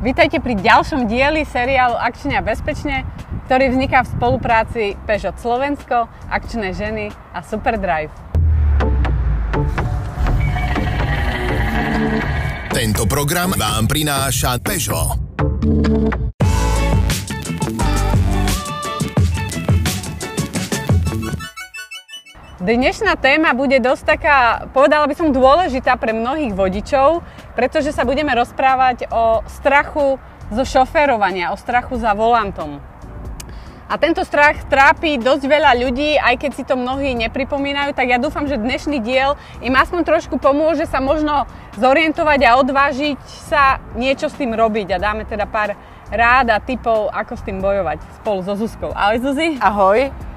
Vítajte pri ďalšom dieli seriálu Akčne a bezpečne, ktorý vzniká v spolupráci Peugeot Slovensko, Akčné ženy a Superdrive. Tento program vám prináša Peugeot. Dnešná téma bude dosť taká, povedala by som, dôležitá pre mnohých vodičov, pretože sa budeme rozprávať o strachu zo šoférovania, o strachu za volantom. A tento strach trápi dosť veľa ľudí, aj keď si to mnohí nepripomínajú, tak ja dúfam, že dnešný diel im aspoň trošku pomôže sa možno zorientovať a odvážiť sa niečo s tým robiť. A dáme teda pár rád a typov, ako s tým bojovať spolu so Zuzkou. Ahoj Zuzi. Ahoj.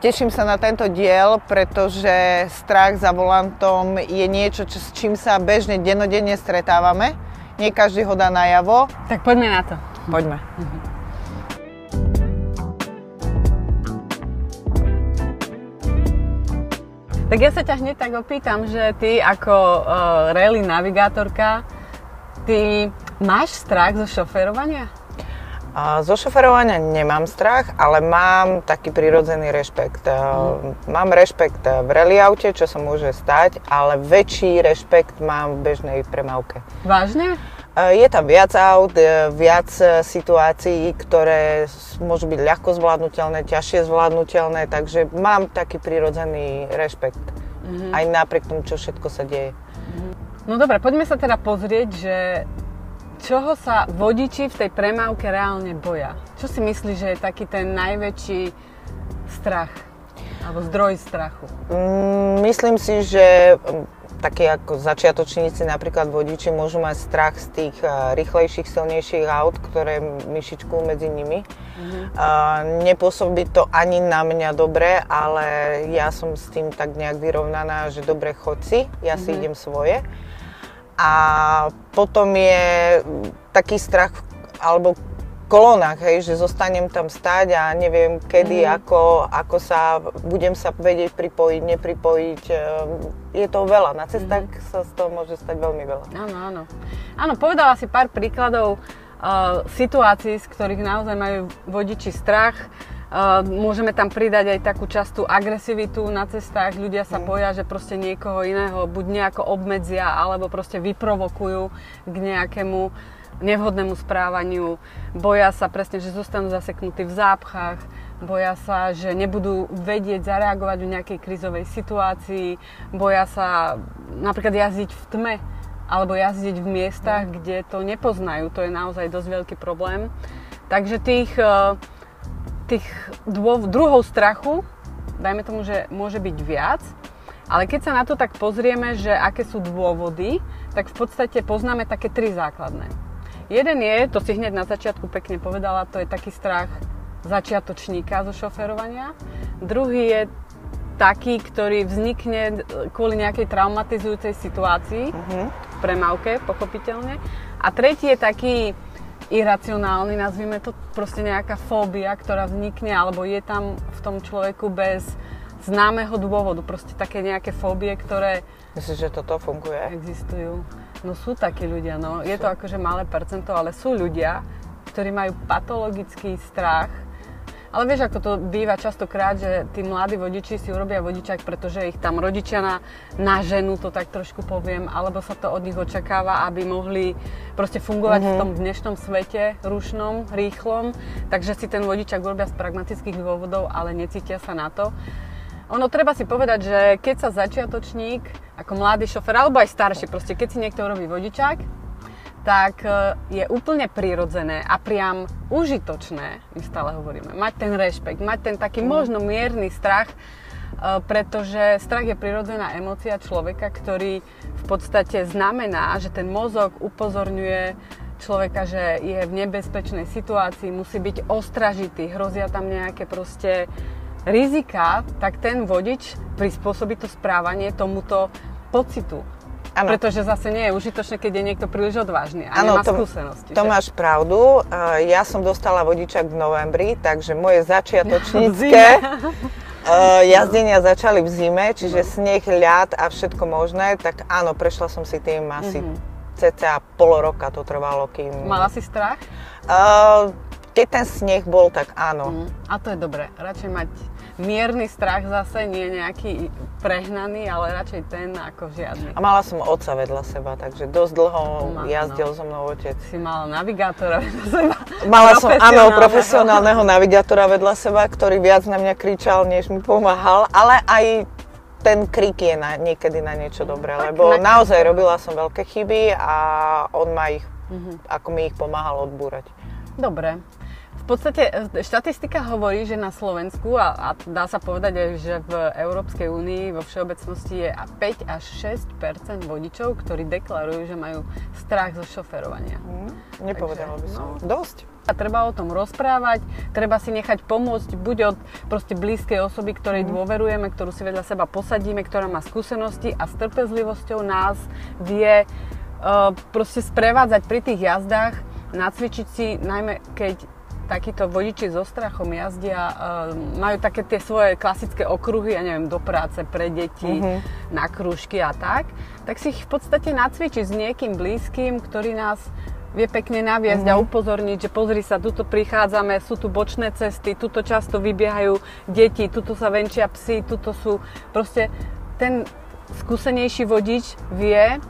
Teším sa na tento diel, pretože strach za volantom je niečo, čo, s čím sa bežne denodenne stretávame. Nie každý ho dá najavo. Tak poďme na to. Poďme. Tak ja sa ťa hneď tak opýtam, že ty ako uh, rally navigátorka, ty máš strach zo šoférovania? Zo šoferovania nemám strach, ale mám taký prirodzený rešpekt. Mm. Mám rešpekt v rally aute, čo sa môže stať, ale väčší rešpekt mám v bežnej premávke. Vážne? Je tam viac aut, viac situácií, ktoré môžu byť ľahko zvládnutelné, ťažšie zvládnutelné, takže mám taký prirodzený rešpekt. Mm-hmm. Aj napriek tomu, čo všetko sa deje. No dobre, poďme sa teda pozrieť, že čoho sa vodiči v tej premávke reálne boja? Čo si myslíš, že je taký ten najväčší strach? Alebo zdroj strachu? Mm, myslím si, že mm, takí ako začiatočníci, napríklad vodiči, môžu mať strach z tých uh, rýchlejších, silnejších aut, ktoré myšičkujú medzi nimi. Mm-hmm. Uh, nepôsobí to ani na mňa dobre, ale ja som s tým tak nejak vyrovnaná, že dobre chod si, ja mm-hmm. si idem svoje. A potom je taký strach, alebo kolónach, hej, že zostanem tam stáť a neviem kedy, mm. ako, ako sa, budem sa vedieť pripojiť, nepripojiť. Ehm, je to veľa. Na cestách mm. sa z toho môže stať veľmi veľa. Áno, áno. Áno, povedala si pár príkladov uh, situácií, z ktorých naozaj majú vodiči strach. Uh, môžeme tam pridať aj takú častú agresivitu na cestách. Ľudia sa mm. boja, že proste niekoho iného buď nejako obmedzia, alebo proste vyprovokujú k nejakému nevhodnému správaniu. Boja sa presne, že zostanú zaseknutí v zápchách. Boja sa, že nebudú vedieť zareagovať v nejakej krizovej situácii. Boja sa napríklad jazdiť v tme alebo jazdiť v miestach, mm. kde to nepoznajú. To je naozaj dosť veľký problém. Takže tých uh, tých dôv, druhov strachu, dajme tomu, že môže byť viac, ale keď sa na to tak pozrieme, že aké sú dôvody, tak v podstate poznáme také tri základné. Jeden je, to si hneď na začiatku pekne povedala, to je taký strach začiatočníka zo šoferovania. Druhý je taký, ktorý vznikne kvôli nejakej traumatizujúcej situácii, uh-huh. premávke, pochopiteľne. A tretí je taký iracionálny, nazvime to proste nejaká fóbia, ktorá vznikne, alebo je tam v tom človeku bez známeho dôvodu. Proste také nejaké fóbie, ktoré... Myslíš, že toto funguje? Existujú. No sú takí ľudia, no. Je to akože malé percento, ale sú ľudia, ktorí majú patologický strach ale vieš, ako to býva častokrát, že tí mladí vodiči si urobia vodičák, pretože ich tam rodičia na, na ženu, to tak trošku poviem, alebo sa to od nich očakáva, aby mohli proste fungovať mm-hmm. v tom dnešnom svete, rušnom, rýchlom. Takže si ten vodičák urobia z pragmatických dôvodov, ale necítia sa na to. Ono treba si povedať, že keď sa začiatočník, ako mladý šofer, alebo aj starší, proste keď si niekto urobí vodičák, tak e, je úplne prirodzené a priam užitočné, my stále hovoríme, mať ten rešpekt, mať ten taký mm. možno mierny strach, e, pretože strach je prirodzená emócia človeka, ktorý v podstate znamená, že ten mozog upozorňuje človeka, že je v nebezpečnej situácii, musí byť ostražitý, hrozia tam nejaké proste rizika, tak ten vodič prispôsobí to správanie tomuto pocitu. Ano. Pretože zase nie je užitočné, keď je niekto príliš odvážny a ano, nemá to, skúsenosti. To že? máš pravdu. Ja som dostala vodičak v novembri, takže moje začiatočnícke jazdenia začali v zime, čiže sneh, ľad a všetko možné, tak áno, prešla som si tým asi mm-hmm. cca pol roka to trvalo, kým... Mala si strach? Uh, keď ten sneh bol, tak áno. Mm. A to je dobré. Radšej mať mierny strach zase, nie nejaký prehnaný, ale radšej ten ako žiadny. A mala som otca vedľa seba, takže dosť dlho Ma- jazdil no. so mnou otec. Si mala navigátora vedľa seba. Mala som, áno, Profesionálneho. navigátora vedľa seba, ktorý viac na mňa kričal, než mi pomáhal, ale aj ten krik je na, niekedy na niečo dobré, Tak lebo na- naozaj robila som veľké chyby a on ma ich, Mhm. ako mi ich pomáhal odbúrať. Dobre. V podstate e, štatistika hovorí, že na Slovensku, a, a dá sa povedať aj, že v Európskej únii vo všeobecnosti je 5 až 6% vodičov, ktorí deklarujú, že majú strach zo šoferovania. Nepovedala by som. no. Dosť. A treba o tom rozprávať, treba si nechať pomôcť buď od proste blízkej osoby, ktorej dôverujeme, ktorú si vedľa seba posadíme, ktorá má skúsenosti a s trpezlivosťou nás vie uh, proste sprevádzať pri tých jazdách, nacvičiť si, najmä keď takíto vodiči so strachom jazdia, uh, majú také tie svoje klasické okruhy, ja neviem, do práce, pre deti, na krúžky a tak, tak si ich v podstate nacvičiť s niekým blízkym, ktorý nás vie pekne naviesť a upozorniť, že pozri sa, tuto prichádzame, sú tu bočné cesty, tuto často vybiehajú deti, tuto sa venčia psi, tuto sú proste ten skúsenejší vodič vie,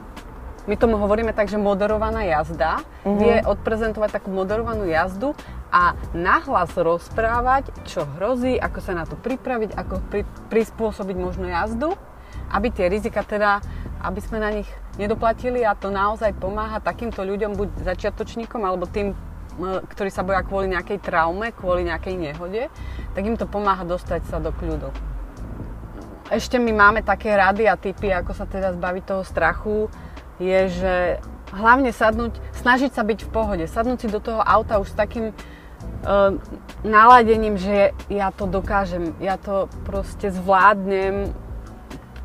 my tomu hovoríme tak, že moderovaná jazda, vie odprezentovať takú moderovanú jazdu a nahlas rozprávať, čo hrozí, ako sa na to pripraviť, ako pri, prispôsobiť možno jazdu, aby tie rizika teda, aby sme na nich nedoplatili a to naozaj pomáha takýmto ľuďom, buď začiatočníkom, alebo tým, ktorí sa boja kvôli nejakej traume, kvôli nejakej nehode, tak im to pomáha dostať sa do kľudu. Ešte my máme také rady a typy, ako sa teda zbaviť toho strachu, je, že hlavne sadnúť, snažiť sa byť v pohode, sadnúť si do toho auta už s takým uh, naladením, že ja to dokážem, ja to proste zvládnem,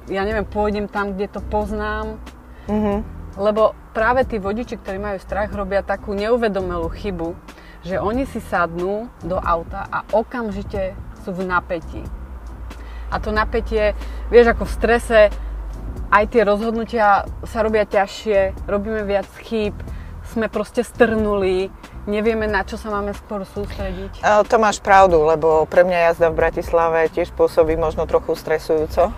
ja neviem, pôjdem tam, kde to poznám, Mhm. lebo práve tí vodiči, ktorí majú strach, robia takú neuvedomelú chybu, že oni si sadnú do auta a okamžite sú v napätí. A to napätie, vieš, ako v strese, aj tie rozhodnutia sa robia ťažšie, robíme viac chýb, sme proste strnuli, nevieme, na čo sa máme skôr sústrediť. To máš pravdu, lebo pre mňa jazda v Bratislave tiež pôsobí možno trochu stresujúco.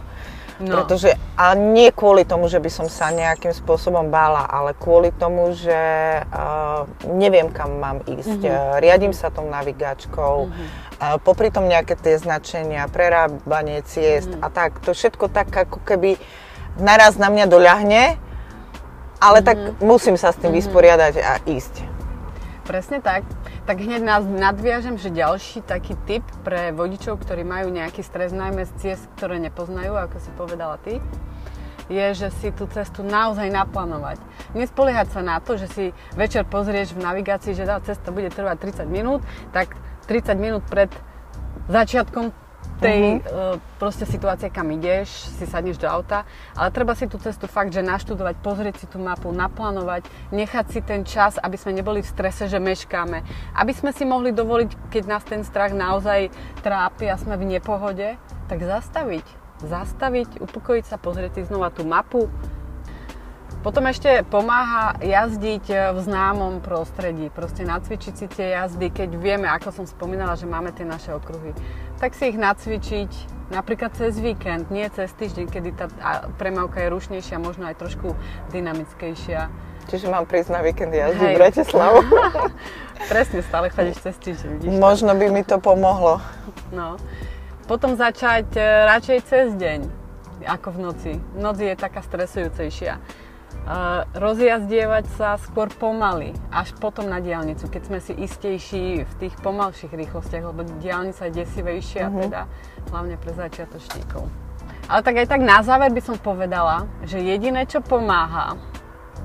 No. Pretože, a nie kvôli tomu, že by som sa nejakým spôsobom bála, ale kvôli tomu, že uh, neviem, kam mám ísť. Uh, riadím sa tou navigáčkou, uh, popri tom nejaké tie značenia, prerábanie ciest a tak. To všetko tak ako keby naraz na mňa doľahne, ale tak musím sa s tým vysporiadať a ísť. Presne tak. Tak hneď nás nadviažem, že ďalší taký tip pre vodičov, ktorí majú nejaký stres, najmä z ciest, ktoré nepoznajú, ako si povedala ty, je, že si tú cestu naozaj naplánovať. Nespoliehať sa na to, že si večer pozrieš v navigácii, že tá cesta bude trvať 30 minút, tak 30 minút pred začiatkom tej uh proste situácie, kam ideš, si sadneš do auta, ale treba si tú cestu fakt, že naštudovať, pozrieť si tú mapu, naplánovať, nechať si ten čas, aby sme neboli v strese, že meškáme. Aby sme si mohli dovoliť, keď nás ten strach naozaj trápi a sme v nepohode, tak zastaviť. Zastaviť, upokojiť sa, pozrieť si znova tú mapu, potom ešte pomáha jazdiť e, v známom prostredí, proste nacvičiť si tie jazdy, keď vieme, ako som spomínala, že máme tie naše okruhy. Tak si ich nacvičiť napríklad cez víkend, nie cez týždeň, kedy tá premávka je rušnejšia, možno aj trošku dynamickejšia. Čiže mám prísť na víkend jazdiť v Bratislavu. Presne, stále chodíš cez týždeň, vidíš? Možno by mi to pomohlo. No. Potom začať e, radšej cez deň, ako v noci. Noc je taká stresujúcejšia. Rozjazdievať sa skôr pomaly, až potom na diálnicu, keď sme si istejší v tých pomalších rýchlostiach, lebo diálnica je desivejšia, Mhm. teda hlavne pre začiatočníkov. Ale tak aj tak na záver by som povedala, že jediné, čo pomáha,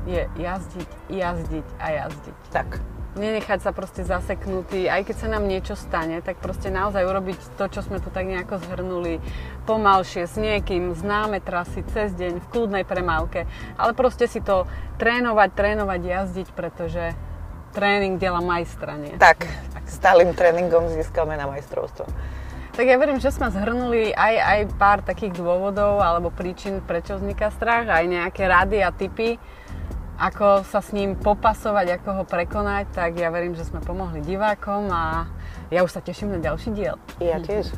je jazdiť, jazdiť a jazdiť Tak. Nenechať sa proste zaseknutý, aj keď sa nám niečo stane, tak proste naozaj urobiť to, čo sme tu tak nejako zhrnuli, pomalšie s niekým, známe trasy, cez deň, v kľudnej premávke, ale proste si to trénovať, trénovať, jazdiť, pretože tréning diela majstra, nie? Tak, stálym tréningom získame na majstrovstvo. Tak ja verím, že sme zhrnuli aj, aj pár takých dôvodov alebo príčin, prečo vzniká strach, aj nejaké rady a tipy. Ako sa s ním popasovať, ako ho prekonať, tak ja verím, že sme pomohli divákom a ja už sa teším na ďalší diel. Ja tiež.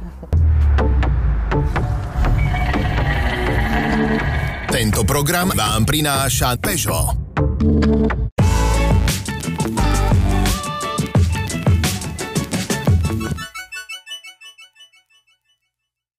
Tento program vám prináša Peugeot.